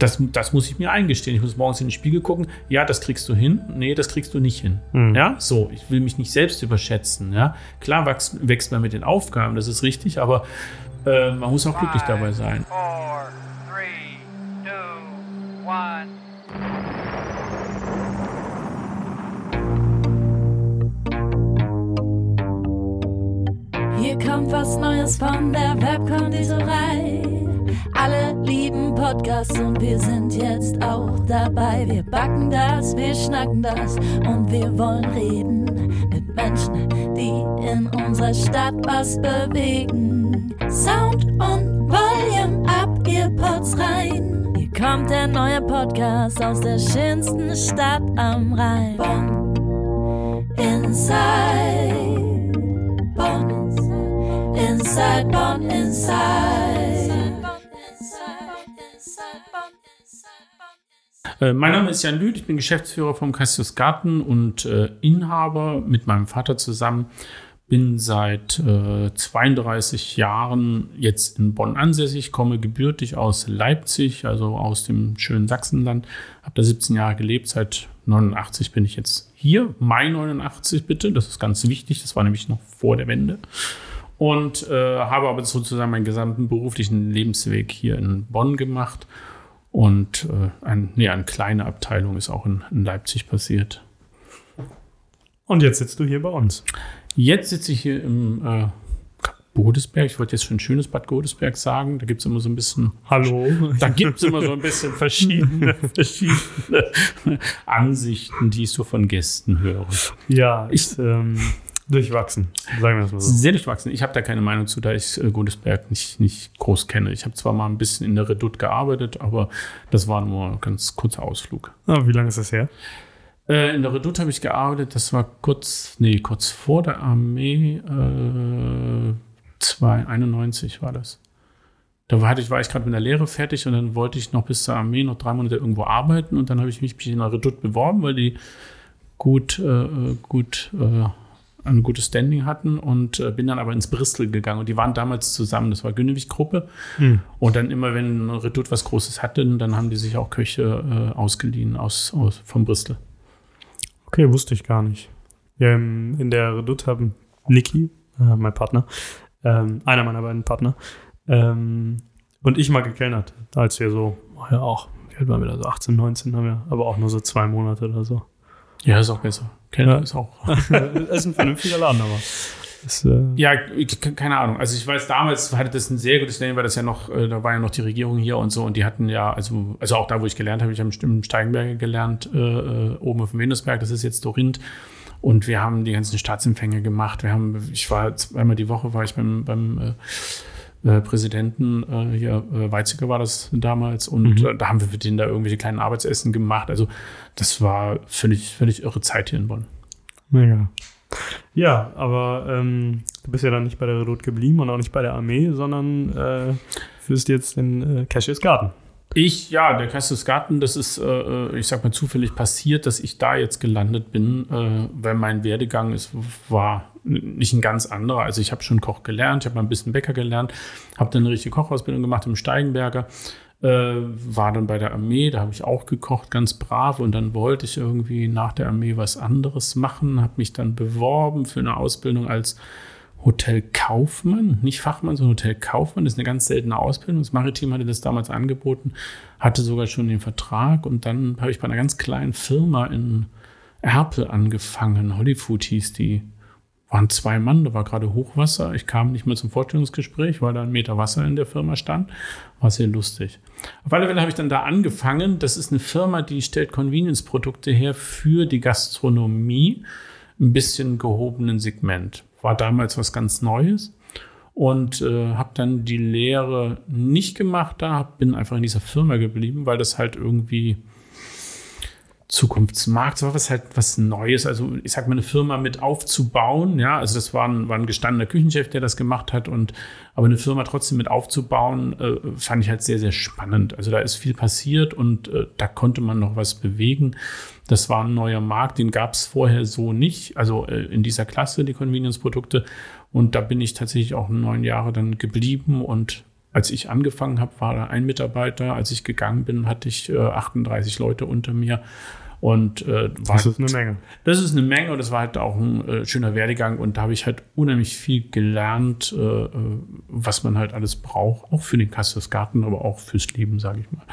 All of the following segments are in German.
Das, das muss ich mir eingestehen. Ich muss morgens in den Spiegel gucken. Ja, das kriegst du hin. Nee, das kriegst du nicht hin. Mhm. Ja, so. Ich will mich nicht selbst überschätzen. Ja, klar wächst, wächst man mit den Aufgaben, das ist richtig, aber äh, man muss auch glücklich dabei sein. Four, three, two, one. Hier kommt was Neues von der Webkonditorei. Alle lieben Podcasts und wir sind jetzt auch dabei. Wir backen das, wir schnacken das und wir wollen reden mit Menschen, die in unserer Stadt was bewegen. Sound und Volume ab, ihr Pods rein. Hier kommt der neue Podcast aus der schönsten Stadt am Rhein. Bonn Inside. Bonn Inside. Bonn Inside. Äh, mein Name ist Jan Lüth, ich bin Geschäftsführer vom Cassius Garten und äh, Inhaber mit meinem Vater zusammen. Bin seit äh, 32 Jahren jetzt in Bonn ansässig, komme gebürtig aus Leipzig, also aus dem schönen Sachsenland. Habe da 17 Jahre gelebt, seit 89 bin ich jetzt hier. Mai 89 bitte, das ist ganz wichtig, das war nämlich noch vor der Wende und äh, habe aber sozusagen meinen gesamten beruflichen Lebensweg hier in Bonn gemacht und äh, ein, nee, eine kleine Abteilung ist auch in, in, Leipzig passiert. Und jetzt sitzt du hier bei uns. Jetzt sitze ich hier im äh, Godesberg. Ich wollte jetzt schon ein schönes Bad Godesberg sagen. Da gibt es immer so ein bisschen. Hallo. Da gibt es immer so ein bisschen verschiedene, verschiedene Ansichten, die ich so von Gästen höre. Ja, ich. Ähm Durchwachsen, sagen wir das mal so. Sehr durchwachsen. Ich habe da keine Meinung zu, da ich äh, Godesberg nicht, nicht groß kenne. Ich habe zwar mal ein bisschen in der Redoute gearbeitet, aber das war nur ein ganz kurzer Ausflug. Ah, wie lange ist das her? Äh, in der Redoute habe ich gearbeitet, das war kurz, nee, kurz vor der Armee, äh, 291 war das. Da war ich, war ich gerade mit der Lehre fertig und dann wollte ich noch bis zur Armee noch drei Monate irgendwo arbeiten und dann habe ich mich in der Redoute beworben, weil die gut, äh, äh gut äh, ein gutes Standing hatten und äh, bin dann aber ins Bristol gegangen und die waren damals zusammen, das war Günnewig-Gruppe hm. und dann immer, wenn Redoute was Großes hatten, dann haben die sich auch Köche äh, ausgeliehen aus, aus, vom Bristol. Okay, wusste ich gar nicht. Ja, in der Redoute haben Niki, äh, mein Partner, ähm, einer meiner beiden Partner, ähm, und ich mal gekellnert, als wir so, oh ja auch, wie alt waren wir da, so 18, 19 haben wir, aber auch nur so zwei Monate oder so. Ja, ist auch besser. Kenner ja. ist auch. ist ein vernünftiger Laden, aber. Das, äh ja, keine Ahnung. Also ich weiß, damals hatte das ein sehr gutes Standing, weil das ja noch, äh, da war ja noch die Regierung hier und so und die hatten ja, also, also auch da, wo ich gelernt habe, ich habe im Steigenberger gelernt, äh, äh, oben auf dem Venusberg, das ist jetzt Dorinth. Und wir haben die ganzen Staatsempfänge gemacht. Wir haben, ich war zweimal die Woche, war ich beim, beim äh, Präsidenten, äh, hier äh, Weizsäcker war das damals, und mhm. Äh, da haben wir für den da irgendwelche kleinen Arbeitsessen gemacht. Also das war völlig, völlig irre Zeit hier in Bonn. Mega. Ja, aber ähm, du bist ja dann nicht bei der Redoute geblieben und auch nicht bei der Armee, sondern äh, führst jetzt den äh, Cassius Garten. Ich, ja, der Cassius Garten, das ist, äh, ich sag mal, zufällig passiert, dass ich da jetzt gelandet bin, äh, weil mein Werdegang ist, war nicht ein ganz anderer. Also ich habe schon Koch gelernt, ich habe mal ein bisschen Bäcker gelernt, habe dann eine richtige Kochausbildung gemacht im Steigenberger, äh, war dann bei der Armee, da habe ich auch gekocht, ganz brav und dann wollte ich irgendwie nach der Armee was anderes machen, habe mich dann beworben für eine Ausbildung als Hotelkaufmann, nicht Fachmann, sondern Hotelkaufmann. Das ist eine ganz seltene Ausbildung. Das Maritim hatte das damals angeboten, hatte sogar schon den Vertrag und dann habe ich bei einer ganz kleinen Firma in Erpel angefangen. Hollyfood hieß die waren zwei Mann, da war gerade Hochwasser. Ich kam nicht mehr zum Vorstellungsgespräch, weil da ein Meter Wasser in der Firma stand. War sehr lustig. Auf alle Fälle habe ich dann da angefangen. Das ist eine Firma, die stellt Convenience-Produkte her für die Gastronomie. Ein bisschen gehobenen Segment. War damals was ganz Neues. Und äh, habe dann die Lehre nicht gemacht da, bin einfach in dieser Firma geblieben, weil das halt irgendwie Zukunftsmarkt, so was halt was Neues. Also ich sag mal, eine Firma mit aufzubauen, ja, also das war ein, war ein gestandener Küchenchef, der das gemacht hat und aber eine Firma trotzdem mit aufzubauen, äh, fand ich halt sehr, sehr spannend. Also da ist viel passiert und äh, da konnte man noch was bewegen. Das war ein neuer Markt, den gab es vorher so nicht, also äh, in dieser Klasse, die Convenience-Produkte. Und da bin ich tatsächlich auch neun Jahre dann geblieben und als ich angefangen habe, war da ein Mitarbeiter. Als ich gegangen bin, hatte ich äh, 38 Leute unter mir. Und äh, war, Das ist eine Menge. das ist eine Menge und das war halt auch ein äh, schöner Werdegang und da habe ich halt unheimlich viel gelernt, äh, äh, was man halt alles braucht, auch für den Casters Garten, aber auch fürs Leben, sage ich mal.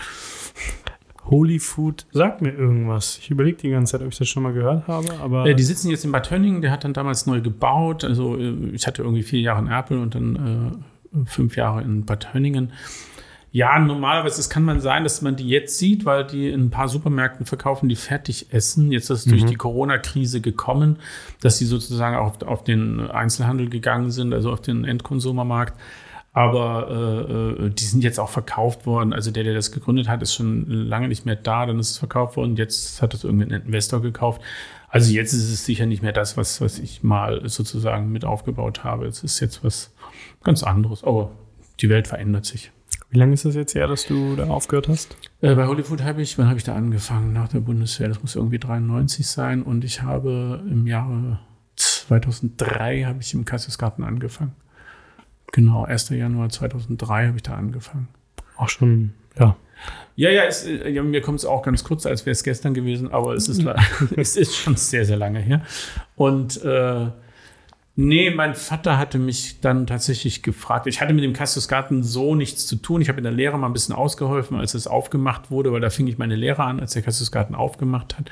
Holy Food sagt mir irgendwas. Ich überlege die ganze Zeit, ob ich das schon mal gehört habe, aber Äh, die sitzen jetzt in Bad Tönningen, der hat dann damals neu gebaut. Also äh, ich hatte irgendwie vier Jahre in Erpel und dann äh, fünf Jahre in Bad Tönningen. Ja, normalerweise es kann man sein, dass man die jetzt sieht, weil die in ein paar Supermärkten verkaufen, die fertig essen. Jetzt ist es durch die Corona-Krise gekommen, dass die sozusagen auch auf, auf den Einzelhandel gegangen sind, also auf den Endkonsumermarkt. Aber äh, äh, die sind jetzt auch verkauft worden. Also der, der das gegründet hat, ist schon lange nicht mehr da. Dann ist es verkauft worden. Jetzt hat es irgendein Investor gekauft. Also jetzt ist es sicher nicht mehr das, was, was ich mal sozusagen mit aufgebaut habe. Es ist jetzt was ganz anderes. Aber die Welt verändert sich. wie lange ist das jetzt her, dass du da aufgehört hast? Äh, bei Hollywood habe ich, wann habe ich da angefangen? Nach der Bundeswehr. Das muss irgendwie 93 sein. Und ich habe im Jahre 2003 habe ich im Kasselsgarten angefangen. Genau, 1. Januar 2003 habe ich da angefangen. Auch schon, ja. Ja, ja, es, äh, ja mir kommt es auch ganz kurz, als wäre es gestern gewesen, aber es ist, le- es ist schon sehr, sehr lange her. Und äh, nee, mein Vater hatte mich dann tatsächlich gefragt. Ich hatte mit dem Cassiusgarten so nichts zu tun. Ich habe in der Lehre mal ein bisschen ausgeholfen, als es aufgemacht wurde, weil da fing ich meine Lehre an, als der Cassiusgarten aufgemacht hat.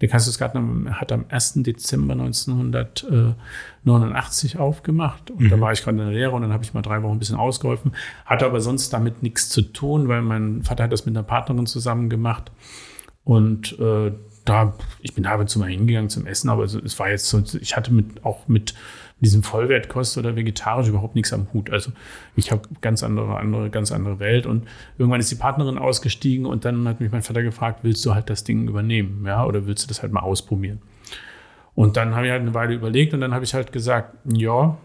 Der Cassiusgarten hat am 1. Dezember 1989 aufgemacht und da war ich gerade in der Lehre und dann habe ich mal drei Wochen ein bisschen ausgeholfen, hatte aber sonst damit nichts zu tun, weil mein Vater hat das mit einer Partnerin zusammen gemacht und äh, da, ich bin da ab und zu mal hingegangen zum Essen, aber es, es war jetzt so, ich hatte mit, auch mit diesem Vollwertkost oder vegetarisch überhaupt nichts am Hut. Also ich habe ganz andere, andere, ganz andere Welt und irgendwann ist die Partnerin ausgestiegen und dann hat mich mein Vater gefragt, willst du halt das Ding übernehmen, ja, oder willst du das halt mal ausprobieren? Und dann habe ich halt eine Weile überlegt und dann habe ich halt gesagt, ja,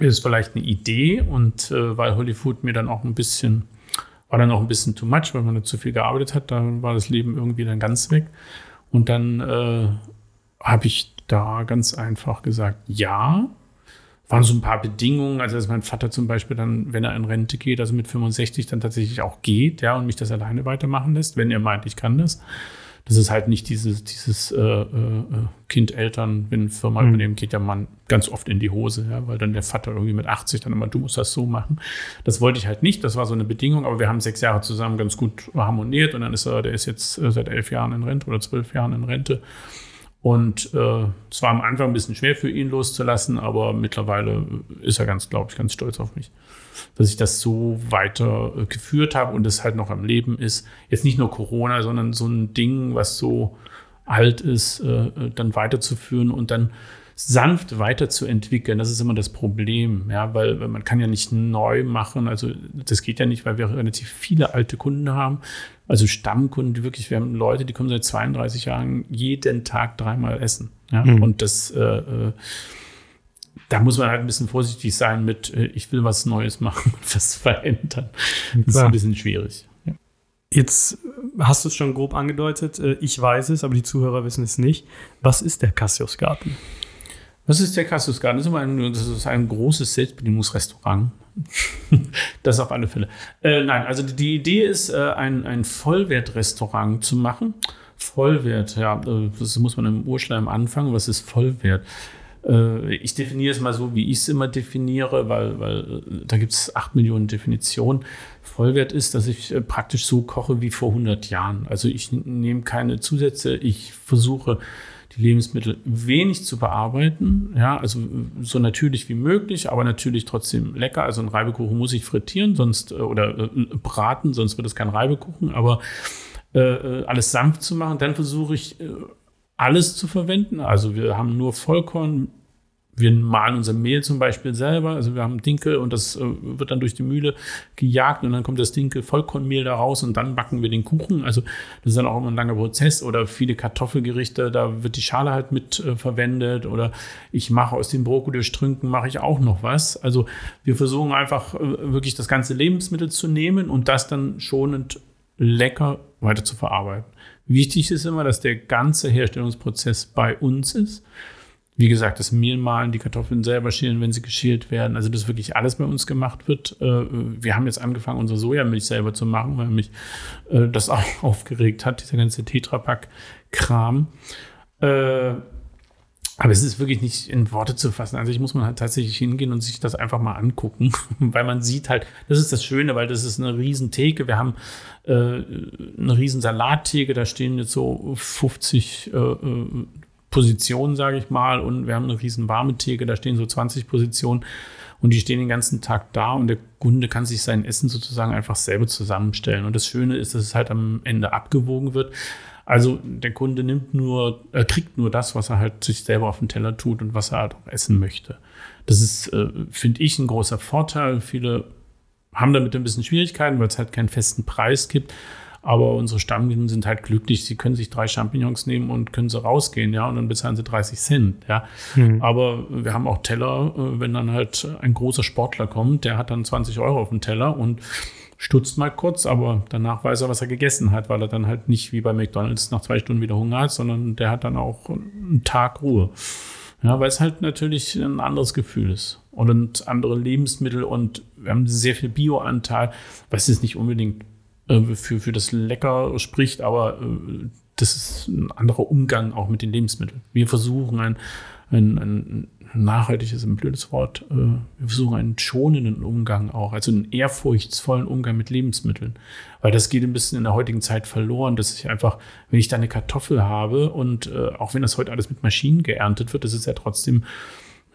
ist vielleicht eine Idee und äh, weil Hollywood mir dann auch ein bisschen, war dann auch ein bisschen too much, weil man da zu viel gearbeitet hat, dann war das Leben irgendwie dann ganz weg. Und dann äh, habe ich da ganz einfach gesagt, ja. Waren so ein paar Bedingungen, also dass mein Vater zum Beispiel dann, wenn er in Rente geht, also mit 65 dann tatsächlich auch geht, ja, und mich das alleine weitermachen lässt, wenn er meint, ich kann das. Das ist halt nicht dieses, dieses äh, äh, Kind-Eltern, wenn Firma Mhm. übernehmen, geht ja man ganz oft in die Hose, ja, weil dann der Vater irgendwie mit 80 dann immer, du musst das so machen. Das wollte ich halt nicht, das war so eine Bedingung, aber wir haben sechs Jahre zusammen ganz gut harmoniert und dann ist er, der ist jetzt äh, seit elf Jahren in Rente oder zwölf Jahren in Rente. Und äh, es war am Anfang ein bisschen schwer für ihn loszulassen, aber mittlerweile ist er ganz, glaube ich, ganz stolz auf mich, dass ich das so weiter äh, geführt habe und es halt noch am Leben ist. Jetzt nicht nur Corona, sondern so ein Ding, was so alt ist, äh, äh, dann weiterzuführen und dann sanft weiterzuentwickeln. Das ist immer das Problem, ja, weil, weil man kann ja nicht neu machen. Also das geht ja nicht, weil wir relativ viele alte Kunden haben. Also Stammkunden, die wirklich, wir haben Leute, die kommen seit 32 Jahren jeden Tag dreimal essen. Ja? Mhm. Und das, äh, äh, da muss man halt ein bisschen vorsichtig sein mit, äh, ich will was Neues machen und was verändern. Das ist Klar. ein bisschen schwierig. Ja. Jetzt hast du es schon grob angedeutet. äh, Ich weiß es, aber die Zuhörer wissen es nicht. Was ist der Cassius-Garten? Was ist der Cassiusgarten? Das ist, ein, das ist ein großes Selbstbedienungsrestaurant. das auf alle Fälle. Äh, nein, also die Idee ist, äh, ein, ein Vollwertrestaurant zu machen. Vollwert, ja, äh, das muss man im Urschleim anfangen. Was ist Vollwert? Äh, ich definiere es mal so, wie ich es immer definiere, weil, weil äh, da gibt es acht Millionen Definitionen. Vollwert ist, dass ich praktisch so koche wie vor 100 Jahren. Also ich nehme keine Zusätze, ich versuche die Lebensmittel wenig zu bearbeiten, ja, also so natürlich wie möglich, aber natürlich trotzdem lecker. Also ein Reibekuchen muss ich frittieren, sonst äh, oder äh, braten, sonst wird es kein Reibekuchen, aber äh, äh, alles sanft zu machen. Dann versuche ich alles zu verwenden. Also wir haben nur Vollkorn. Wir mahlen unser Mehl zum Beispiel selber. Also wir haben Dinkel und das äh, wird dann durch die Mühle gejagt und dann kommt das Dinkel Vollkornmehl da raus und dann backen wir den Kuchen. Also das ist dann auch immer ein langer Prozess oder viele Kartoffelgerichte, da wird die Schale halt mit äh, verwendet oder ich mache aus den Brokkoli-Strünken mache ich auch noch was. Also wir versuchen einfach äh, wirklich das ganze Lebensmittel zu nehmen und das dann schonend lecker weiter zu verarbeiten. Wichtig ist immer, dass der ganze Herstellungsprozess bei uns ist. Wie gesagt, das Mehl mahlen, die Kartoffeln selber schälen, wenn sie geschält werden. Also, dass wirklich alles bei uns gemacht wird. Äh, wir haben jetzt angefangen, unsere Sojamilch selber zu machen, weil mich äh, das auch aufgeregt hat, dieser ganze Tetrapack-Kram. Äh, aber es ist wirklich nicht in Worte zu fassen. Also ich muss man halt tatsächlich hingehen und sich das einfach mal angucken, weil man sieht halt, das ist das Schöne, weil das ist eine riesen Theke. Wir haben äh, eine riesen Salattheke, da stehen jetzt so 50 äh, äh, Positionen, sage ich mal, und wir haben eine riesen warme Theke, da stehen so 20 Positionen und die stehen den ganzen Tag da und der Kunde kann sich sein Essen sozusagen einfach selber zusammenstellen. Und das Schöne ist, dass es halt am Ende abgewogen wird. Also der Kunde nimmt nur, er kriegt nur das, was er halt sich selber auf den Teller tut und was er halt auch essen möchte. Das ist, äh, finde ich, ein großer Vorteil. Viele haben damit ein bisschen Schwierigkeiten, weil es halt keinen festen Preis gibt. Aber unsere Stammkunden sind halt glücklich. Sie können sich drei Champignons nehmen und können sie rausgehen, ja, und dann bezahlen sie 30 Cent, ja. Mhm. Aber wir haben auch Teller, äh, wenn dann halt ein großer Sportler kommt, der hat dann 20 Euro auf dem Teller und stutzt mal kurz, aber danach weiß er, was er gegessen hat, weil er dann halt nicht wie bei McDonalds nach zwei Stunden wieder Hunger hat, sondern der hat dann auch einen Tag Ruhe. Ja, weil es halt natürlich ein anderes Gefühl ist. Und andere Lebensmittel und wir haben sehr viel Bioanteil, was jetzt nicht unbedingt äh, für, für das Lecker spricht, aber äh, das ist ein anderer Umgang auch mit den Lebensmitteln. Wir versuchen ein, ein, ein nachhaltig ist ein blödes Wort. Äh, wir versuchen einen schonenden Umgang auch, also einen ehrfurchtsvollen Umgang mit Lebensmitteln. Weil das geht ein bisschen in der heutigen Zeit verloren, dass ich einfach, wenn ich da eine Kartoffel habe und äh, auch wenn das heute alles mit Maschinen geerntet wird, das ist ja trotzdem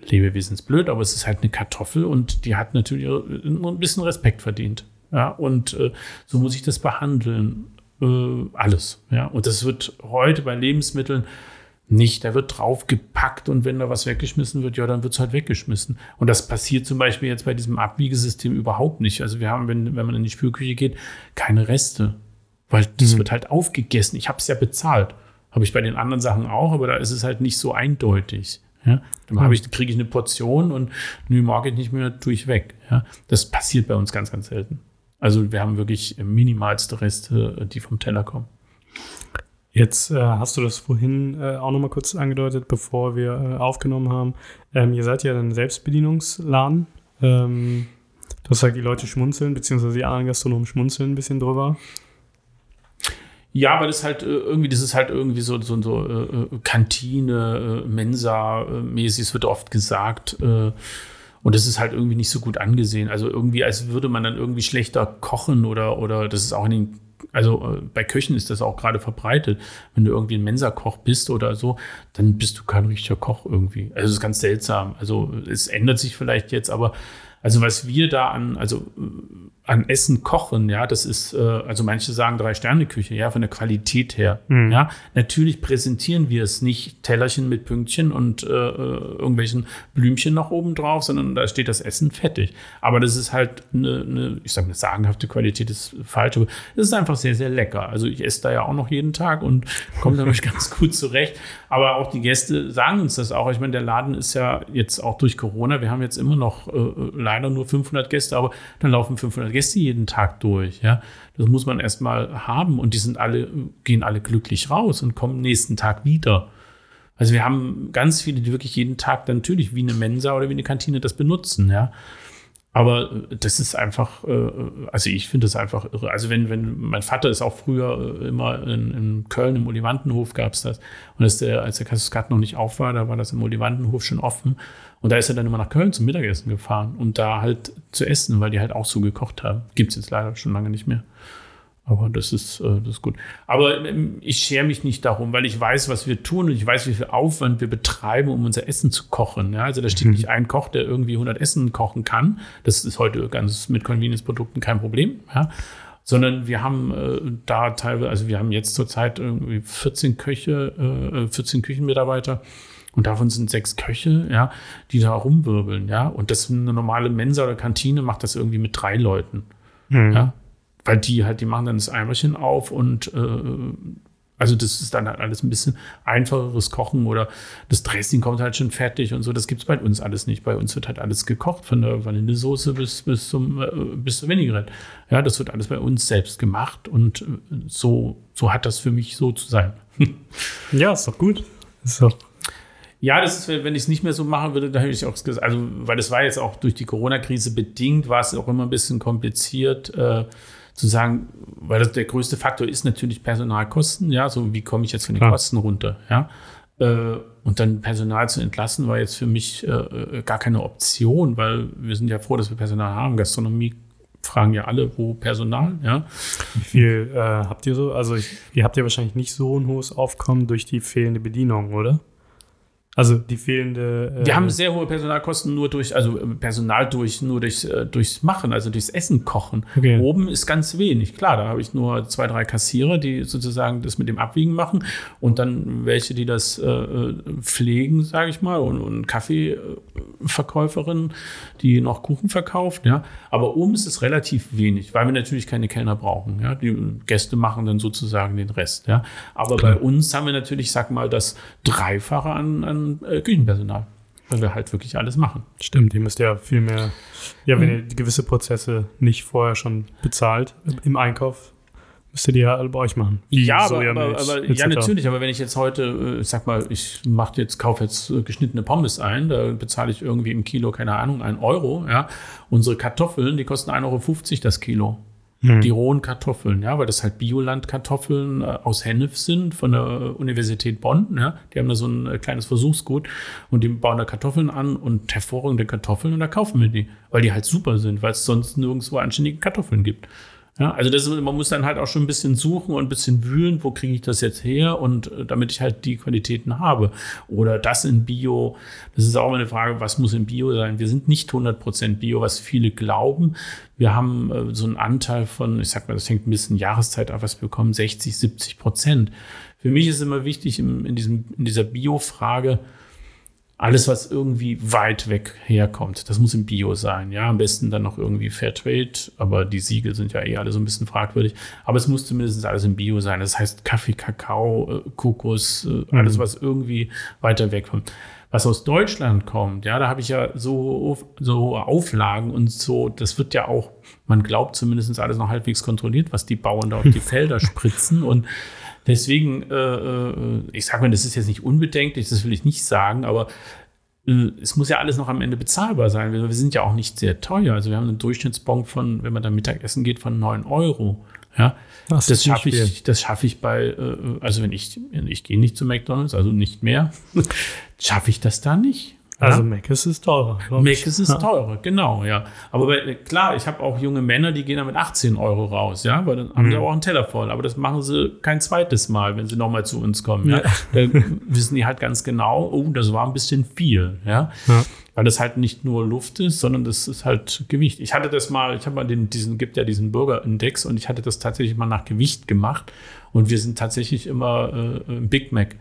lebewesensblöd, aber es ist halt eine Kartoffel und die hat natürlich ein bisschen Respekt verdient. Ja, und äh, so muss ich das behandeln. Äh, alles. Ja, und das wird heute bei Lebensmitteln nicht. Da wird draufgepackt und wenn da was weggeschmissen wird, ja, dann wird es halt weggeschmissen. Und das passiert zum Beispiel jetzt bei diesem Abbiegesystem überhaupt nicht. Also wir haben, wenn, wenn man in die Spülküche geht, keine Reste. Weil das mhm. wird halt aufgegessen. Ich habe es ja bezahlt. Habe ich bei den anderen Sachen auch, aber da ist es halt nicht so eindeutig. Ja, dann mhm. ich, kriege ich eine Portion und nö, mag ich nicht mehr, tue ich weg. Ja, das passiert bei uns ganz, ganz selten. Also wir haben wirklich minimalste Reste, die vom Teller kommen. Jetzt äh, hast du das vorhin äh, auch nochmal kurz angedeutet, bevor wir äh, aufgenommen haben. Ähm, ihr seid ja ein Selbstbedienungsladen. Ähm, du hast gesagt, die Leute schmunzeln, beziehungsweise die anderen Gastronomen schmunzeln ein bisschen drüber. Ja, weil das halt äh, irgendwie, das ist halt irgendwie so, so, so äh, äh Kantine, äh, Mensa-mäßig, es wird oft gesagt. Äh, und das ist halt irgendwie nicht so gut angesehen. Also irgendwie, als würde man dann irgendwie schlechter kochen oder, oder das ist auch in den also äh, bei Köchen ist das auch gerade verbreitet. Wenn du irgendwie ein Mensakoch bist oder so, dann bist du kein richtiger Koch irgendwie. Also es ist ganz seltsam. Also es ändert sich vielleicht jetzt, aber also was wir da an, also an Essen kochen, ja, das ist, äh, also manche sagen Drei-Sterne-Küche, ja, von der Qualität her. Mhm. Ja, natürlich präsentieren wir es nicht Tellerchen mit Pünktchen und äh, äh, irgendwelchen Blümchen noch oben drauf, sondern da steht das Essen fettig. Aber das ist halt eine, eine ich sage eine sagenhafte Qualität, ist falsch, aber es ist einfach sehr, sehr lecker. Also ich esse da ja auch noch jeden Tag und komme damit ganz gut zurecht. Aber auch die Gäste sagen uns das auch. Ich meine, der Laden ist ja jetzt auch durch Corona, wir haben jetzt immer noch äh, äh leider nur 500 Gäste, aber dann laufen 500 Gäste Gäste jeden Tag durch, ja. Das muss man erstmal haben und die sind alle, gehen alle glücklich raus und kommen nächsten Tag wieder. Also wir haben ganz viele, die wirklich jeden Tag dann natürlich wie eine Mensa oder wie eine Kantine das benutzen, ja. Aber äh, das ist einfach, äh, also ich finde das einfach irre. Also wenn, wenn, mein Vater ist auch früher äh, immer in, in Köln im Olivantenhof gab es das. Und als der, als der Kassiskat noch nicht auf war, da war das im Olivantenhof schon offen. Und da ist er dann immer nach Köln zum Mittagessen gefahren und da halt zu essen, weil die halt auch so gekocht haben. Gibt es jetzt leider schon lange nicht mehr. Aber das ist, äh, das ist gut. Aber ähm, ich schere mich nicht darum, weil ich weiß, was wir tun und ich weiß, wie viel Aufwand wir betreiben, um unser Essen zu kochen. Ja, also da steht mhm. nicht ein Koch, der irgendwie 100 Essen kochen kann. Das ist heute ganz mit Convenience-Produkten kein Problem. Ja sondern wir haben äh, da teilweise, also wir haben jetzt zurzeit irgendwie 14 Köche, äh, 14 Küchenmitarbeiter und davon sind sechs Köche, ja, die da rumwirbeln, ja. Und das eine normale Mensa oder Kantine macht das irgendwie mit drei Leuten. Mhm. Ja. Weil die halt, die machen dann das Eimerchen auf und äh, also das ist dann halt alles ein bisschen einfacheres Kochen oder das Dressing kommt halt schon fertig und so. Das gibt es bei uns alles nicht. Bei uns wird halt alles gekocht, von der Vanillesoße bis, bis zum äh, bis zur Vinaigrette. Ja, das wird alles bei uns selbst gemacht und äh, so, so hat das für mich so zu sein. ja, ist doch gut. Ist doch Ja, das ist, wenn ich es nicht mehr so machen würde, da hätte ich auch gesagt, also, weil das war jetzt auch durch die Corona-Krise bedingt, war es auch immer ein bisschen kompliziert, äh, zu sagen, weil das der größte Faktor ist natürlich Personalkosten, ja, so wie komme ich jetzt von den Klar. Kosten runter, ja. Äh, und dann Personal zu entlassen, war jetzt für mich äh, äh, gar keine Option, weil wir sind ja froh, dass wir Personal haben. Gastronomie fragen ja alle, wo Personal, ja. Wie viel äh, habt ihr so? Also ich, ihr habt ja wahrscheinlich nicht so ein hohes Aufkommen durch die fehlende Bedienung, oder? Also die fehlende. Äh, Wir haben sehr hohe Personalkosten nur durch, also äh, Personal durch, nur durch, äh, durchs Machen, also durchs Essen kochen. Okay. Oben ist ganz wenig. Klar, da habe ich nur zwei, drei Kassierer, die sozusagen das mit dem Abwiegen machen und dann welche, die das äh, äh, pflegen, sage ich mal, und, und Kaffeeverkäuferin, die noch Kuchen verkauft, ja. Aber oben ist es relativ wenig, weil wir natürlich keine Kellner brauchen, ja. Die Gäste machen dann sozusagen den Rest, ja. Aber bei uns haben wir natürlich, sag mal, das Dreifache an, an äh, Küchenpersonal, weil wir halt wirklich alles machen. Stimmt, ihr müsst ja viel mehr. Ja, wenn ihr gewisse Prozesse nicht vorher schon bezahlt im Einkauf, müsst ihr die ja alle bei euch machen. Ja, aber, aber, aber ja, natürlich. Aber wenn ich jetzt heute, äh, ich sag mal, ich mache jetzt, kaufe jetzt äh, geschnittene Pommes ein, da bezahle ich irgendwie im Kilo, keine Ahnung, einen Euro. Ja, unsere Kartoffeln, die kosten 1,50 Euro das Kilo. Hm. Die rohen Kartoffeln, ja, weil das halt Bioland-Kartoffeln äh, aus Hennef sind von der Universität Bonn. Ja, die haben da so ein äh, kleines Versuchsgut und die bauen da Kartoffeln an und hervorragende Kartoffeln und da kaufen wir die, weil die halt super sind, weil es sonst nirgendwo anständige Kartoffeln gibt. Ja, also das, man muss dann halt auch schon ein bisschen suchen und ein bisschen wühlen, wo kriege ich das jetzt her und äh, damit ich halt die Qualitäten habe. Oder das in Bio, das ist auch eine Frage, was muss in Bio sein? Wir sind nicht 100% Bio, was viele glauben. Wir haben äh, so einen Anteil von, ich sag mal, das hängt ein bisschen Jahreszeit ab, was wir bekommen, 60, 70 Prozent. Für mich ist immer wichtig im, in, diesem, in dieser Bio-Frage, alles, was irgendwie weit weg herkommt, das muss im Bio sein. Ja, am besten dann noch irgendwie Fairtrade, aber die Siegel sind ja eh alle so ein bisschen fragwürdig. Aber es muss zumindest alles im Bio sein. Das heißt Kaffee, Kakao, äh, Kokos, äh, alles, was irgendwie weiter weg kommt. Was aus Deutschland kommt, ja, da habe ich ja so, so hohe Auflagen und so, das wird ja auch, man glaubt zumindest alles noch halbwegs kontrolliert, was die Bauern da auf die Felder spritzen und Deswegen, äh, äh, ich sage mal, das ist jetzt nicht unbedenklich, das will ich nicht sagen, aber äh, es muss ja alles noch am Ende bezahlbar sein. Wir, wir sind ja auch nicht sehr teuer. Also wir haben einen Durchschnittsbon von, wenn man da Mittagessen geht, von 9 Euro. Ja, Das das schaffe ich, das schaffe ich bei, äh, also wenn ich, ich gehe nicht zu McDonalds, also nicht mehr, schaffe ich das da nicht. Also ja? Mc's ist teurer. glaub ich. Mac ist es teurer, genau, ja. Aber bei, klar, ich habe auch junge Männer, die gehen da mit 18 Euro raus, ja, weil dann haben sie auch einen Teller voll. Aber das machen sie kein zweites Mal, wenn sie nochmal zu uns kommen. Ja. Da wissen die halt ganz genau, oh, das war ein bisschen viel, ja. Ja. Weil das halt nicht nur Luft ist, sondern das ist halt Gewicht. Ich hatte das mal, ich habe mal den, diesen, gibt ja diesen Bürgerindex und ich hatte das tatsächlich mal nach Gewicht gemacht. Und wir sind tatsächlich immer äh, im Big Mac.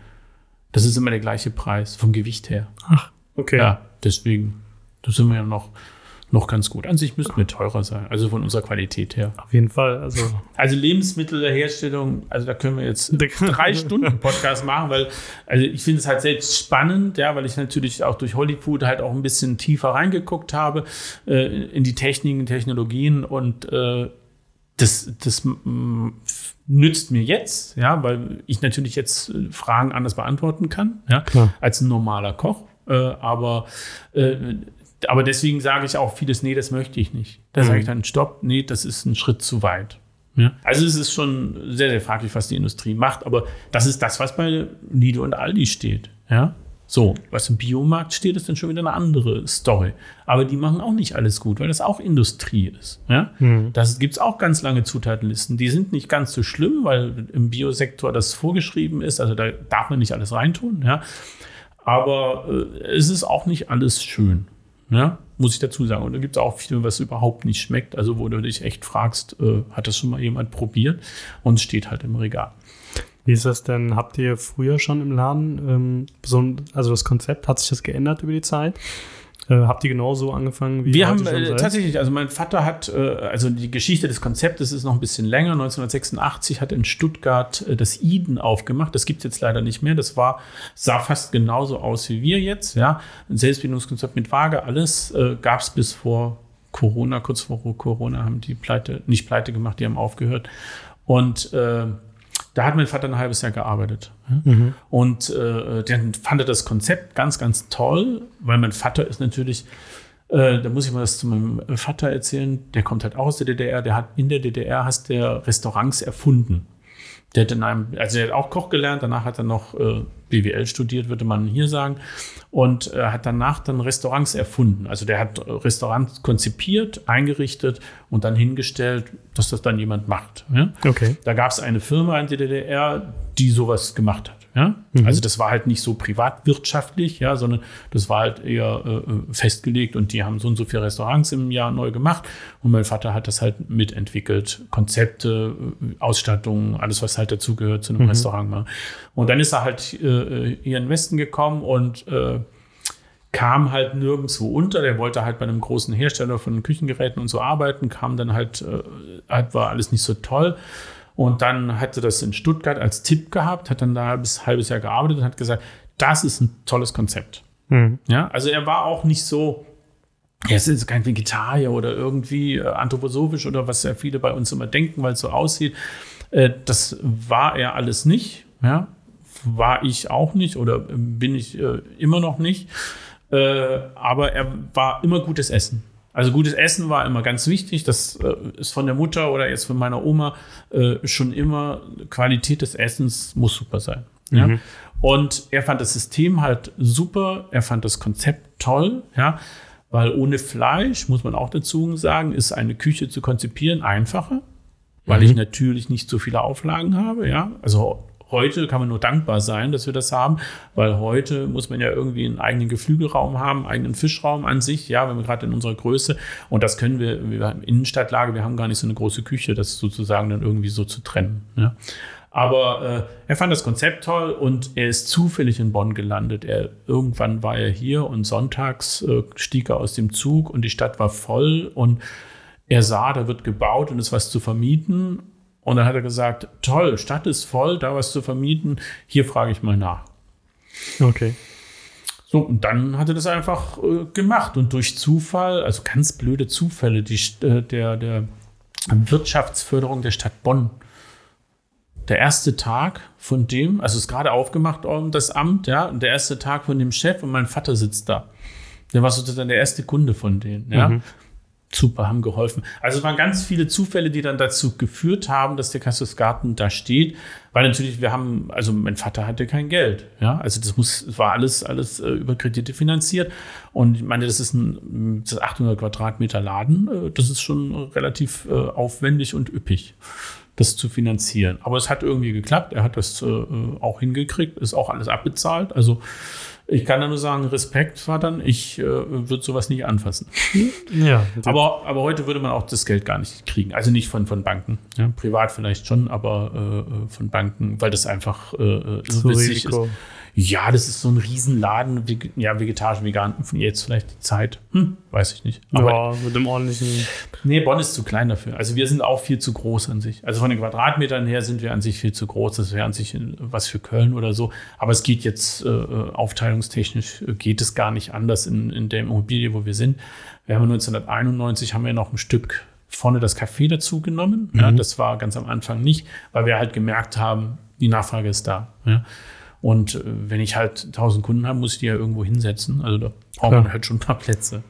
Das ist immer der gleiche Preis vom Gewicht her. Okay. Ja, deswegen, da sind wir ja noch, noch ganz gut. An sich müssten wir teurer sein, also von unserer Qualität her. Auf jeden Fall. Also Also Lebensmittelherstellung, also da können wir jetzt drei Stunden Podcast machen, weil also ich finde es halt selbst spannend, ja, weil ich natürlich auch durch Hollywood halt auch ein bisschen tiefer reingeguckt habe äh, in die Techniken, Technologien und äh, das, das nützt mir jetzt, ja, weil ich natürlich jetzt äh, Fragen anders beantworten kann, ja, Klar. als ein normaler Koch. Äh, aber, äh, aber deswegen sage ich auch vieles, nee, das möchte ich nicht. Da sage ich dann, stopp, nee, das ist ein Schritt zu weit. Ja? Also es ist schon sehr, sehr fraglich, was die Industrie macht, aber das ist das, was bei Lidl und Aldi steht. Ja? So, was im Biomarkt steht, ist dann schon wieder eine andere Story. Aber die machen auch nicht alles gut, weil das auch Industrie ist. Ja? Das gibt es auch ganz lange Zutatenlisten. Die sind nicht ganz so schlimm, weil im Biosektor das vorgeschrieben ist. Also da darf man nicht alles reintun. Ja? Aber äh, es ist auch nicht alles schön. Ja? Muss ich dazu sagen. Und da gibt es auch viel, was überhaupt nicht schmeckt. Also wo du dich echt fragst, äh, hat das schon mal jemand probiert? Und es steht halt im Regal. Wie ist das denn? Habt ihr früher schon im Laden ähm, so ein, also das Konzept, hat sich das geändert über die Zeit? Äh, habt ihr genauso angefangen wie Wir haben äh, tatsächlich, also mein Vater hat, äh, also die Geschichte des Konzeptes ist noch ein bisschen länger. 1986 hat in Stuttgart äh, das Eden aufgemacht. Das gibt es jetzt leider nicht mehr. Das war, sah fast genauso aus wie wir jetzt. Ja, ein Selbstbedienungskonzept mit Waage, alles äh, gab es bis vor Corona, kurz vor Corona haben die pleite, nicht pleite gemacht, die haben aufgehört. Und Da hat mein Vater ein halbes Jahr gearbeitet. Mhm. Und äh, dann fand er das Konzept ganz, ganz toll, weil mein Vater ist natürlich, äh, da muss ich mal das zu meinem Vater erzählen, der kommt halt auch aus der DDR, der hat in der DDR hast der Restaurants erfunden. Der hat in einem, also der hat auch Koch gelernt, danach hat er noch äh, BWL studiert, würde man hier sagen, und äh, hat danach dann Restaurants erfunden. Also der hat Restaurants konzipiert, eingerichtet und dann hingestellt, dass das dann jemand macht. Ja? Okay. Da gab es eine Firma in der DDR, die sowas gemacht hat. Ja? Mhm. Also das war halt nicht so privatwirtschaftlich, ja, sondern das war halt eher äh, festgelegt und die haben so und so viele Restaurants im Jahr neu gemacht und mein Vater hat das halt mitentwickelt. Konzepte, äh, Ausstattung, alles, was halt dazugehört zu einem Mhm. Restaurant. Mal. Und dann ist er halt äh, hier in den Westen gekommen und äh, kam halt nirgendwo unter. Der wollte halt bei einem großen Hersteller von Küchengeräten und so arbeiten, kam dann halt, äh, halt war alles nicht so toll. Und dann hatte das in Stuttgart als Tipp gehabt, hat dann da bis ein halbes Jahr gearbeitet und hat gesagt, das ist ein tolles Konzept. Mhm. Ja, also er war auch nicht so, er ist kein Vegetarier oder irgendwie äh, anthroposophisch oder was ja viele bei uns immer denken, weil es so aussieht. Äh, das war er alles nicht. Ja, war ich auch nicht oder bin ich äh, immer noch nicht. Aber er war immer gutes Essen. Also gutes Essen war immer ganz wichtig. Das äh, ist von der Mutter oder jetzt von meiner Oma äh, schon immer Qualität des Essens muss super sein. Ja? Und er fand das System halt super. Er fand das Konzept toll. Ja, weil ohne Fleisch muss man auch dazu sagen, ist eine Küche zu konzipieren einfacher, weil ich natürlich nicht so viele Auflagen habe. Ja, also heute kann man nur dankbar sein, dass wir das haben, weil heute muss man ja irgendwie einen eigenen Geflügelraum haben, einen eigenen Fischraum an sich, ja, wenn wir gerade in unserer Größe und das können wir, wir haben Innenstadtlage, wir haben gar nicht so eine große Küche, das sozusagen dann irgendwie so zu trennen. Ja. Aber äh, er fand das Konzept toll und er ist zufällig in Bonn gelandet. Er, irgendwann war er hier und sonntags äh, stieg er aus dem Zug und die Stadt war voll und er sah, da wird gebaut und ist was zu vermieten. Und dann hat er gesagt, toll, Stadt ist voll, da was zu vermieten, hier frage ich mal nach. Okay. So, und dann hat er das einfach äh, gemacht. Und durch Zufall, also ganz blöde Zufälle, die, äh, der, der Wirtschaftsförderung der Stadt Bonn, der erste Tag von dem, also es ist gerade aufgemacht worden, das Amt, ja, und der erste Tag von dem Chef und mein Vater sitzt da. Der war sozusagen der erste Kunde von denen, ja. Super, haben geholfen. Also es waren ganz viele Zufälle, die dann dazu geführt haben, dass der Cassus Garten da steht, weil natürlich wir haben, also mein Vater hatte kein Geld, ja, also das muss, es war alles, alles äh, über Kredite finanziert und ich meine, das ist ein das ist 800 Quadratmeter Laden, äh, das ist schon relativ äh, aufwendig und üppig das zu finanzieren. Aber es hat irgendwie geklappt. Er hat das auch hingekriegt, ist auch alles abbezahlt. Also ich kann da nur sagen, Respekt war dann, ich äh, würde sowas nicht anfassen. Ja. Aber, aber heute würde man auch das Geld gar nicht kriegen. Also nicht von, von Banken. Ja, privat vielleicht schon, aber äh, äh, von Banken, weil das einfach äh, so Zu witzig Risiko. ist. Ja, das ist so ein Riesenladen, ja, vegetarisch, vegan. Jetzt vielleicht die Zeit. Hm, weiß ich nicht. Aber ja, mit dem ordentlichen. Nee, Bonn ist zu klein dafür. Also wir sind auch viel zu groß an sich. Also von den Quadratmetern her sind wir an sich viel zu groß. Das wäre an sich was für Köln oder so. Aber es geht jetzt äh, äh, aufteilungstechnisch, äh, geht es gar nicht anders in, in der Immobilie, wo wir sind. Wir haben 1991 haben wir noch ein Stück vorne das Café dazu genommen. Ja, das war ganz am Anfang nicht, weil wir halt gemerkt haben, die Nachfrage ist da. Ja. Und äh, wenn ich halt 1000 Kunden habe, muss ich die ja irgendwo hinsetzen. Also da braucht man halt schon ein paar Plätze.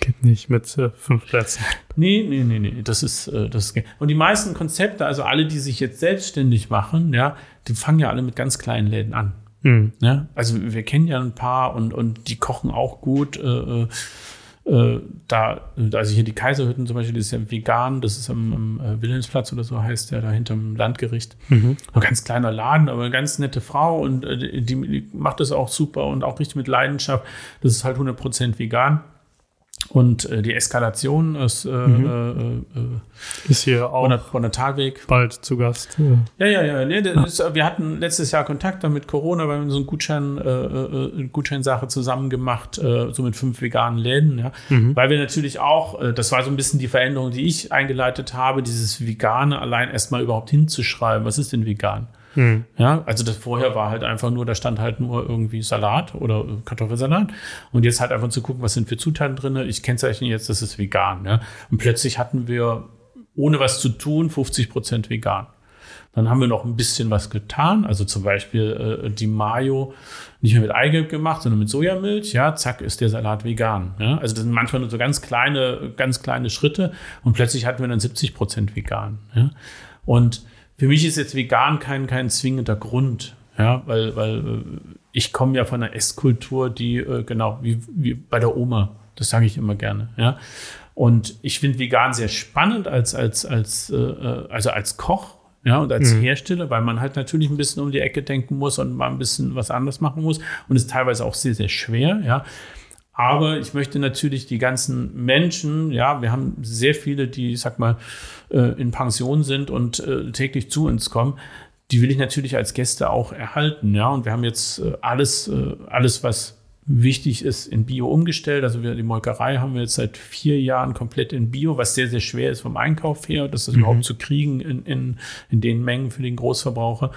Geht nicht mit äh, fünf Plätzen. Nee, nee, nee, nee, das ist, äh, das ist. Und die meisten Konzepte, also alle, die sich jetzt selbstständig machen, ja, die fangen ja alle mit ganz kleinen Läden an. Hm. Ja? Also wir kennen ja ein paar und, und die kochen auch gut. Äh, äh, da, also hier die Kaiserhütten zum Beispiel, das ist ja vegan, das ist am, am äh, Wilhelmsplatz oder so heißt der, da hinterm Landgericht. Mhm. Ein ganz kleiner Laden, aber eine ganz nette Frau und äh, die, die macht das auch super und auch richtig mit Leidenschaft. Das ist halt 100% vegan. Und äh, die Eskalation ist äh, Mhm. äh, äh, Ist hier auch Bonner, Talweg. bald zu Gast. Ja, Ja. ja, ja. Nee, ist, wir hatten letztes Jahr Kontakt dann mit Corona, weil wir so eine Gutschein, äh, äh, eine Gutscheinsache zusammen gemacht, äh, so mit fünf veganen Läden, ja. Weil wir natürlich auch, äh, das war so ein bisschen die Veränderung, die ich eingeleitet habe, dieses Vegane allein erstmal überhaupt hinzuschreiben. Was ist denn vegan? Hm. Ja, also das vorher war halt einfach nur, da stand halt nur irgendwie Salat oder Kartoffelsalat. Und jetzt halt einfach zu gucken, was sind für Zutaten drin. Ich kennzeichne jetzt, das ist vegan. Ja? Und plötzlich hatten wir, ohne was zu tun, 50 Prozent vegan. Dann haben wir noch ein bisschen was getan, also zum Beispiel äh, die Mayo nicht mehr mit Eigelb gemacht, sondern mit Sojamilch. Ja, zack, ist der Salat vegan. Ja? Also das sind manchmal nur so ganz kleine, ganz kleine Schritte und plötzlich hatten wir dann 70 Prozent vegan. Ja? Und für mich ist jetzt vegan kein, kein zwingender Grund. Ja, weil, weil äh, ich komme ja von einer Esskultur, die äh, genau wie, wie bei der Oma. Das sage ich immer gerne. Ja. Und ich finde vegan sehr spannend als, als, als, äh, äh, also als Koch ja, und als mhm. Hersteller, weil man halt natürlich ein bisschen um die Ecke denken muss und mal ein bisschen was anderes machen muss. Und es ist teilweise auch sehr, sehr schwer, ja. Aber ich möchte natürlich die ganzen Menschen, ja, wir haben sehr viele, die, ich sag mal, äh, in Pension sind und äh, täglich zu uns kommen. Die will ich natürlich als Gäste auch erhalten, ja. Und wir haben jetzt äh, alles, alles, was wichtig ist, in Bio umgestellt. Also wir, die Molkerei haben wir jetzt seit vier Jahren komplett in Bio, was sehr, sehr schwer ist vom Einkauf her, das ist mhm. überhaupt zu kriegen in, in, in den Mengen für den Großverbraucher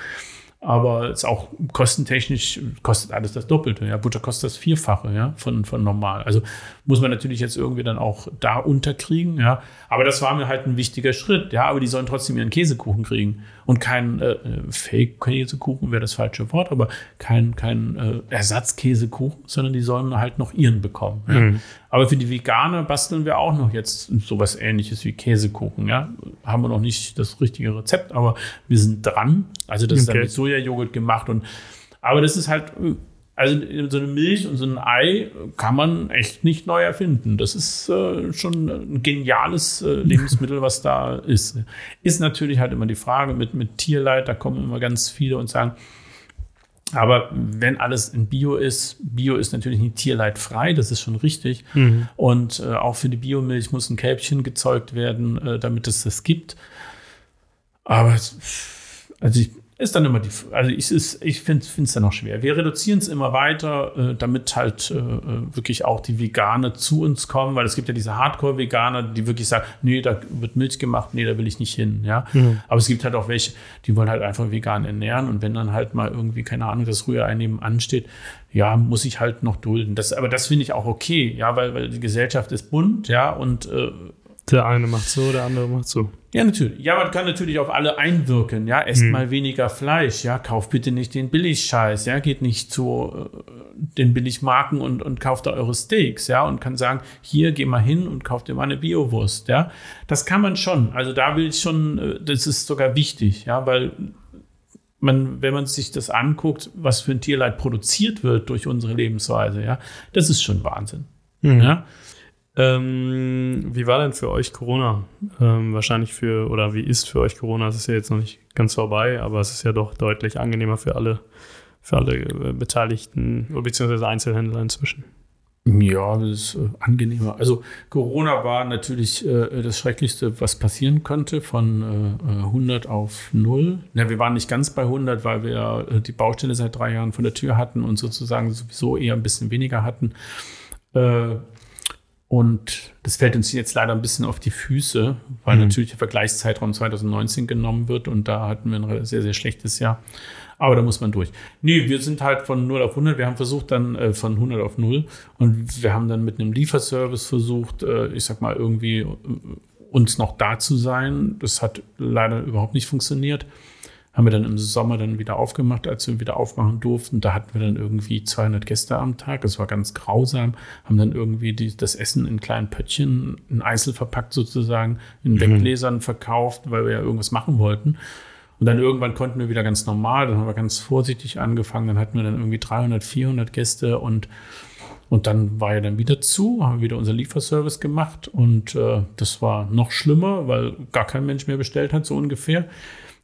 aber es ist auch kostentechnisch kostet alles das Doppelte. Ja, Butter kostet das Vierfache ja, von, von normal. Also muss man natürlich jetzt irgendwie dann auch da unterkriegen. Ja, aber das war mir halt ein wichtiger Schritt. Ja, aber die sollen trotzdem ihren Käsekuchen kriegen und kein äh, Fake-Käsekuchen wäre das falsche Wort, aber kein, kein äh, Ersatzkäsekuchen, sondern die sollen halt noch ihren bekommen. Ja. Mhm. Aber für die Veganer basteln wir auch noch jetzt sowas ähnliches wie Käsekuchen. Ja? Haben wir noch nicht das richtige Rezept, aber wir sind dran. Also das okay. ist dann mit Sojajoghurt gemacht und aber das ist halt, also so eine Milch und so ein Ei kann man echt nicht neu erfinden. Das ist äh, schon ein geniales äh, Lebensmittel, was da ist. Ist natürlich halt immer die Frage mit, mit Tierleid, da kommen immer ganz viele und sagen, aber wenn alles in Bio ist, Bio ist natürlich nicht tierleidfrei, das ist schon richtig. Mhm. Und äh, auch für die Biomilch muss ein Kälbchen gezeugt werden, äh, damit es das gibt. Aber also ich, ist dann immer die, also ich, ich finde es dann noch schwer. Wir reduzieren es immer weiter, äh, damit halt äh, wirklich auch die Veganer zu uns kommen, weil es gibt ja diese Hardcore-Veganer, die wirklich sagen, nee, da wird Milch gemacht, nee, da will ich nicht hin, ja. Mhm. Aber es gibt halt auch welche, die wollen halt einfach vegan ernähren und wenn dann halt mal irgendwie, keine Ahnung, das Rührei neben ansteht, ja, muss ich halt noch dulden. Das, aber das finde ich auch okay, ja, weil, weil die Gesellschaft ist bunt, ja, und äh, der eine macht so, der andere macht so. Ja, natürlich. Ja, man kann natürlich auf alle einwirken. Ja, esst hm. mal weniger Fleisch. Ja, kauft bitte nicht den Billigscheiß. Ja, geht nicht zu äh, den Billigmarken und, und kauft da eure Steaks. Ja, und kann sagen, hier, geh mal hin und kauft dir mal eine Biowurst. Ja, das kann man schon. Also da will ich schon, äh, das ist sogar wichtig. Ja, weil man, wenn man sich das anguckt, was für ein Tierleid produziert wird durch unsere Lebensweise. Ja, das ist schon Wahnsinn. Mhm. Ja. Ähm, wie war denn für euch Corona? Ähm, wahrscheinlich für, oder wie ist für euch Corona? Es ist ja jetzt noch nicht ganz vorbei, aber es ist ja doch deutlich angenehmer für alle, für alle äh, Beteiligten, beziehungsweise Einzelhändler inzwischen. Ja, das ist äh, angenehmer. Also Corona war natürlich äh, das Schrecklichste, was passieren konnte, von äh, 100 auf 0. Ja, wir waren nicht ganz bei 100, weil wir äh, die Baustelle seit drei Jahren von der Tür hatten und sozusagen sowieso eher ein bisschen weniger hatten. Und das fällt uns jetzt leider ein bisschen auf die Füße, weil mhm. natürlich der Vergleichszeitraum 2019 genommen wird und da hatten wir ein sehr, sehr schlechtes Jahr. Aber da muss man durch. Nee, wir sind halt von 0 auf 100. Wir haben versucht dann äh, von 100 auf 0 und wir haben dann mit einem Lieferservice versucht, äh, ich sag mal irgendwie äh, uns noch da zu sein. Das hat leider überhaupt nicht funktioniert haben wir dann im Sommer dann wieder aufgemacht, als wir wieder aufmachen durften. Da hatten wir dann irgendwie 200 Gäste am Tag. Das war ganz grausam. Haben dann irgendwie die, das Essen in kleinen Pöttchen, in Eisel verpackt sozusagen, in mhm. Weggläsern verkauft, weil wir ja irgendwas machen wollten. Und dann irgendwann konnten wir wieder ganz normal. Dann haben wir ganz vorsichtig angefangen. Dann hatten wir dann irgendwie 300, 400 Gäste und und dann war er dann wieder zu, haben wieder unser Lieferservice gemacht und äh, das war noch schlimmer, weil gar kein Mensch mehr bestellt hat, so ungefähr.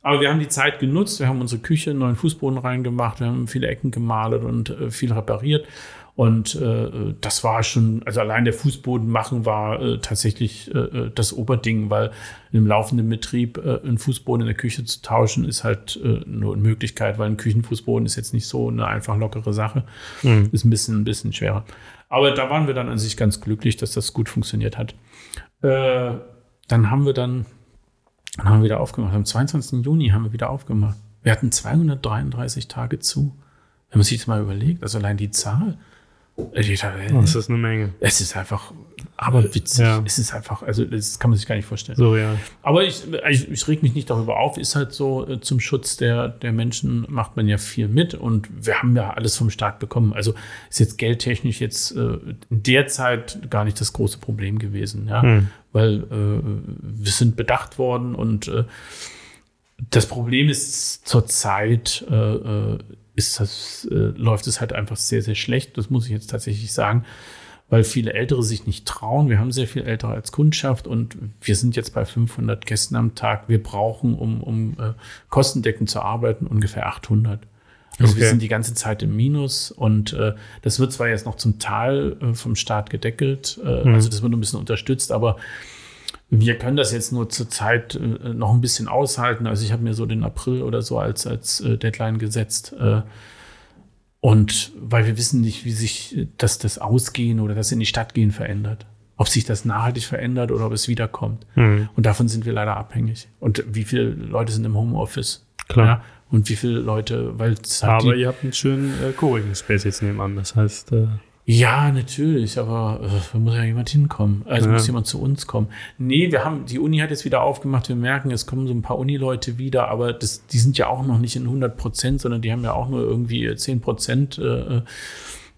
Aber wir haben die Zeit genutzt, wir haben unsere Küche, einen neuen Fußboden reingemacht, wir haben viele Ecken gemalt und äh, viel repariert. Und äh, das war schon, also allein der Fußboden machen war äh, tatsächlich äh, das Oberding, weil im laufenden Betrieb äh, einen Fußboden in der Küche zu tauschen, ist halt äh, nur eine Möglichkeit, weil ein Küchenfußboden ist jetzt nicht so eine einfach lockere Sache. Mhm. Ist ein bisschen, ein bisschen schwerer. Aber da waren wir dann an sich ganz glücklich, dass das gut funktioniert hat. Äh, dann haben wir dann dann haben wir wieder aufgemacht. Am 22. Juni haben wir wieder aufgemacht. Wir hatten 233 Tage zu. Wenn man sich das mal überlegt, also allein die Zahl, Ey, Das ist eine Menge. es ist einfach, aber witzig. Ja. Es ist einfach, also das kann man sich gar nicht vorstellen. So, ja. Aber ich, ich, ich reg mich nicht darüber auf, ist halt so, äh, zum Schutz der, der Menschen macht man ja viel mit und wir haben ja alles vom Staat bekommen. Also ist jetzt geldtechnisch jetzt äh, in der Zeit gar nicht das große Problem gewesen, ja. Hm. Weil äh, wir sind bedacht worden und äh, das Problem ist zurzeit äh, äh, ist das, äh, läuft es halt einfach sehr, sehr schlecht. Das muss ich jetzt tatsächlich sagen, weil viele Ältere sich nicht trauen. Wir haben sehr viel Ältere als Kundschaft und wir sind jetzt bei 500 Gästen am Tag. Wir brauchen, um, um äh, kostendeckend zu arbeiten, ungefähr 800. Also wir Okay. sind die ganze Zeit im Minus und äh, das wird zwar jetzt noch zum Teil äh, vom Staat gedeckelt, äh, also das wird ein bisschen unterstützt, aber wir können das jetzt nur zurzeit äh, noch ein bisschen aushalten. Also ich habe mir so den April oder so als, als äh, Deadline gesetzt. Äh, und weil wir wissen nicht, wie sich äh, das, das Ausgehen oder das in die Stadt gehen verändert. Ob sich das nachhaltig verändert oder ob es wiederkommt. Hm. Und davon sind wir leider abhängig. Und wie viele Leute sind im Homeoffice? Klar. Ja? Und wie viele Leute, weil es halt Aber ihr habt einen schönen äh, Coworking Space jetzt nebenan. Das heißt, äh, Ja, natürlich, aber äh, da muss ja jemand hinkommen. Also Ja. muss jemand zu uns kommen. Nee, wir haben, die Uni hat jetzt wieder aufgemacht. Wir merken, es kommen so ein paar Unileute wieder, aber das, die sind ja auch noch nicht in 100 Prozent, sondern die haben ja auch nur irgendwie 10 Prozent. Äh,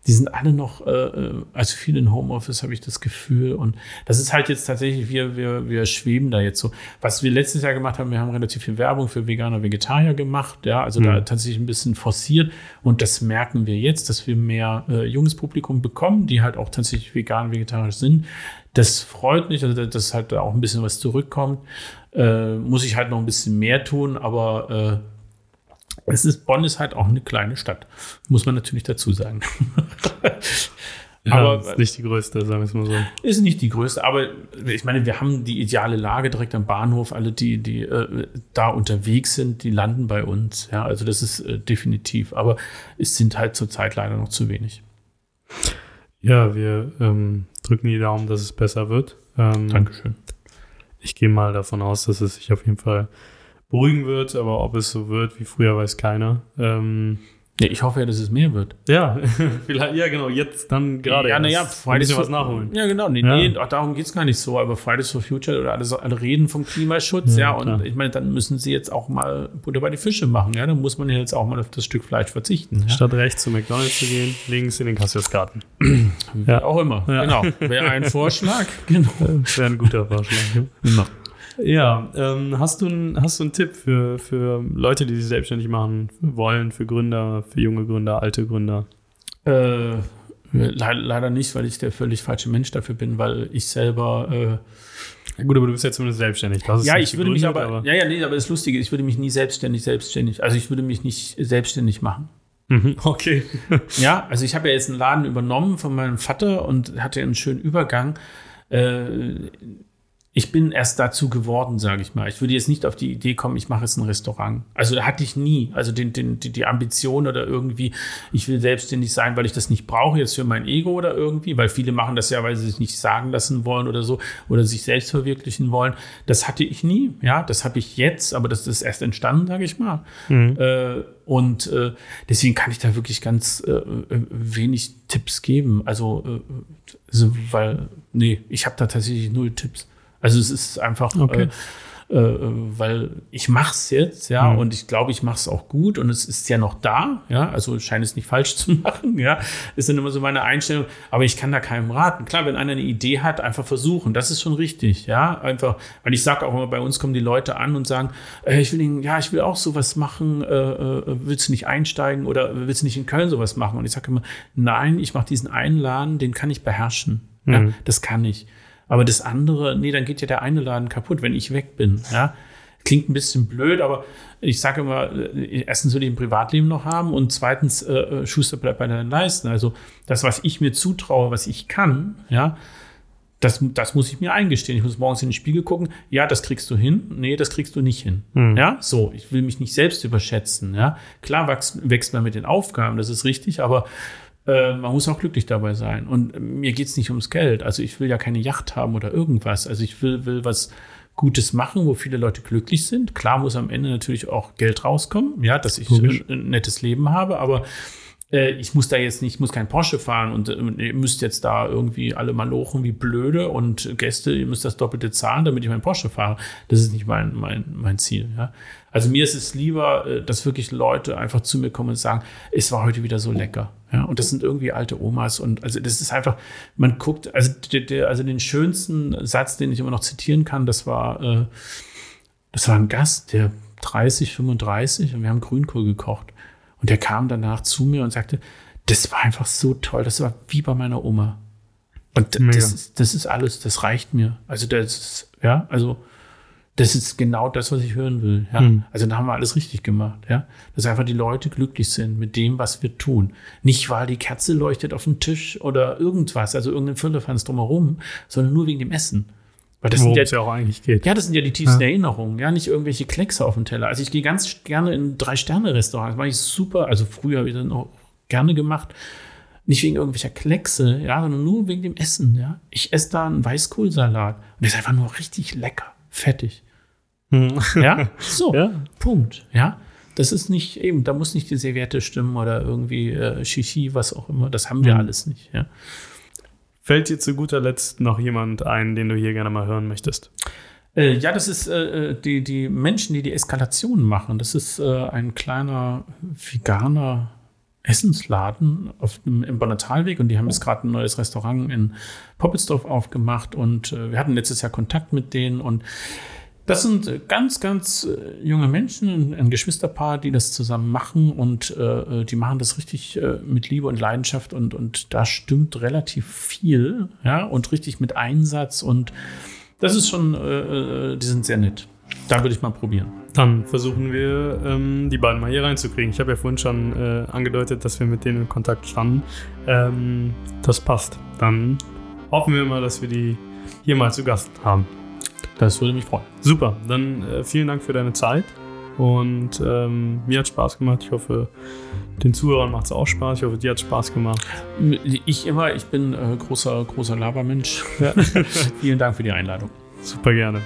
die sind alle noch, äh, also viel in Homeoffice, habe ich das Gefühl. Und das ist halt jetzt tatsächlich, wir, wir, wir schweben da jetzt so. Was wir letztes Jahr gemacht haben, wir haben relativ viel Werbung für Veganer, Vegetarier gemacht, ja, also da tatsächlich ein bisschen forciert. Und das merken wir jetzt, dass wir mehr äh, junges Publikum bekommen, die halt auch tatsächlich vegan, vegetarisch sind. Das freut mich, also dass halt da auch ein bisschen was zurückkommt. Äh, muss ich halt noch ein bisschen mehr tun, aber äh, es ist, Bonn ist halt auch eine kleine Stadt, muss man natürlich dazu sagen. ja, aber ist nicht die größte, sagen wir es mal so. ist nicht die größte, aber ich meine, wir haben die ideale Lage direkt am Bahnhof. Alle, die, die äh, da unterwegs sind, die landen bei uns. Ja, also das ist äh, definitiv. Aber es sind halt zurzeit leider noch zu wenig. Ja, wir ähm, drücken die Daumen, dass es besser wird. Ähm, Dankeschön. Ich gehe mal davon aus, dass es sich auf jeden Fall beruhigen wird, aber ob es so wird wie früher, weiß keiner. Ähm, Ja, ich hoffe ja, dass es mehr wird. ja, vielleicht, ja, genau, jetzt dann gerade. ja, naja. Ein bisschen was for- nachholen. Ja, genau. Nee, Ja. nee auch darum geht es gar nicht so. Aber Fridays for Future oder alle, alle reden vom Klimaschutz, ja. Ja, und klar. ich meine, dann müssen sie jetzt auch mal Butter bei die Fische machen. Ja, dann muss man jetzt auch mal auf das Stück Fleisch verzichten. Ja? Statt rechts zu McDonalds zu gehen, links in den Cassiusgarten. Ja. auch immer. Ja. Genau. Wäre ein Vorschlag. Genau. Wäre ein guter Vorschlag. ne? Ja, ähm, hast, du einen, hast du einen Tipp für, für Leute, die sich selbstständig machen wollen, für Gründer, für junge Gründer, alte Gründer? Äh, le leider nicht, weil ich der völlig falsche Mensch dafür bin, weil ich selber. Äh, Ja, gut, aber du bist ja zumindest selbstständig. Ja, ich würde mich gegründet, aber, Ja, ja, nee, aber das Lustige, ist, ich würde mich nie selbstständig, selbstständig. Also ich würde mich nicht selbstständig machen. Mhm, Okay. Ja, also ich habe ja jetzt einen Laden übernommen von meinem Vater und hatte einen schönen Übergang. Äh, ich bin erst dazu geworden, sage ich mal. Ich würde jetzt nicht auf die Idee kommen, ich mache jetzt ein Restaurant. Also da hatte ich nie, also den, den, die, die Ambition oder irgendwie, ich will selbstständig sein, weil ich das nicht brauche jetzt für mein Ego oder irgendwie, weil viele machen das ja, weil sie sich nicht sagen lassen wollen oder so oder sich selbst verwirklichen wollen. Das hatte ich nie, ja, das habe ich jetzt, aber das ist erst entstanden, sage ich mal. Äh, und äh, deswegen kann ich da wirklich ganz äh, wenig Tipps geben. Also, also weil, nee, ich habe da tatsächlich null Tipps. Also es ist einfach, Okay. äh, äh, weil ich mach's jetzt, ja, Mhm. und ich glaube, ich mache es auch gut und es ist ja noch da, ja, also ich scheine es nicht falsch zu machen, ja, ist dann immer so meine Einstellung, aber ich kann da keinem raten. Klar, wenn einer eine Idee hat, einfach versuchen, das ist schon richtig, ja, einfach, weil ich sage auch immer, bei uns kommen die Leute an und sagen, äh, ich will, ihn, ja, ich will auch sowas machen, äh, äh, willst du nicht einsteigen oder willst du nicht in Köln sowas machen? Und ich sage immer, nein, ich mache diesen einen Laden, den kann ich beherrschen, ja, Mhm. das kann ich. Aber das andere, nee, dann geht ja der eine Laden kaputt, wenn ich weg bin. Ja? Klingt ein bisschen blöd, aber ich sage immer, äh, erstens will ich ein Privatleben noch haben und zweitens, äh, äh, Schuster bleibt bei deinen Leisten. Also das, was ich mir zutraue, was ich kann, ja, das, das muss ich mir eingestehen. Ich muss morgens in den Spiegel gucken, ja, das kriegst du hin, nee, das kriegst du nicht hin. Ja, so, ich will mich nicht selbst überschätzen. Ja, klar wächst, wächst man mit den Aufgaben, das ist richtig, aber äh, man muss auch glücklich dabei sein. Und mir geht es nicht ums Geld. Also ich will ja keine Yacht haben oder irgendwas. Also ich will, will was Gutes machen, wo viele Leute glücklich sind. Klar muss am Ende natürlich auch Geld rauskommen, ja, dass ich ein, ein nettes Leben habe, aber äh, ich muss da jetzt nicht, ich muss kein Porsche fahren und, und ihr müsst jetzt da irgendwie alle mal lochen wie blöde und Gäste, ihr müsst das Doppelte zahlen, damit ich mein Porsche fahre. Das ist nicht mein, mein, mein Ziel. Ja. Also mir ist es lieber, äh, dass wirklich Leute einfach zu mir kommen und sagen, es war heute wieder so lecker. Ja, und das sind irgendwie alte Omas und also das ist einfach, man guckt, also, der, der, also den schönsten Satz, den ich immer noch zitieren kann, das war, äh, das war ein Gast, der 30, 35 und wir haben Grünkohl gekocht. Und der kam danach zu mir und sagte, das war einfach so toll, das war wie bei meiner Oma. Und das ist, das ist alles, das reicht mir. Also das ist, ja, also das ist genau das, was ich hören will. Ja? Mhm. Also da haben wir alles richtig gemacht. Ja? Dass einfach die Leute glücklich sind mit dem, was wir tun. Nicht, weil die Kerze leuchtet auf dem Tisch oder irgendwas, also irgendein Füllefanz drumherum, sondern nur wegen dem Essen. Weil das Worum sind ja, ja auch eigentlich geht. Ja, das sind ja die tiefsten ja. Erinnerungen, ja, nicht irgendwelche Kleckse auf dem Teller. Also ich gehe ganz gerne in Drei-Sterne-Restaurants, mache ich super, also früher habe ich das auch gerne gemacht. Nicht wegen irgendwelcher Kleckse, ja, sondern nur wegen dem Essen, ja. Ich esse da einen Weißkohlsalat und der ist einfach nur richtig lecker fettig. Hm. Ja, so, ja. Punkt. Ja, das ist nicht eben, da muss nicht die Serviette stimmen oder irgendwie äh, Shishi, was auch immer. Das haben wir mhm. alles nicht. Ja. Fällt dir zu guter Letzt noch jemand ein, den du hier gerne mal hören möchtest? Äh, ja, das ist äh, äh die, die Menschen, die die Eskalation machen. Das ist äh, ein kleiner veganer Essensladen auf dem, im Bonnetalweg und die haben jetzt gerade ein neues Restaurant in Poppelsdorf aufgemacht und äh, wir hatten letztes Jahr Kontakt mit denen und das sind äh, ganz, ganz äh, junge Menschen, ein Geschwisterpaar, die das zusammen machen und äh, äh, die machen das richtig äh, mit Liebe und Leidenschaft und, und da stimmt relativ viel, ja, und richtig mit Einsatz und das ist schon, äh, die sind sehr nett. Da würde ich mal probieren. Dann versuchen wir, ähm, die beiden mal hier reinzukriegen. Ich habe ja vorhin schon äh, angedeutet, dass wir mit denen in Kontakt standen. Ähm, das passt. Dann hoffen wir mal, dass wir die hier mal zu Gast haben. Das würde mich freuen. Super. Dann äh, vielen Dank für deine Zeit. Und ähm, mir hat Spaß gemacht. Ich hoffe, den Zuhörern macht es auch Spaß. Ich hoffe, dir hat Spaß gemacht. Ich immer, ich bin äh, großer, großer Labermensch. Ja. Vielen Dank für die Einladung. Super gerne.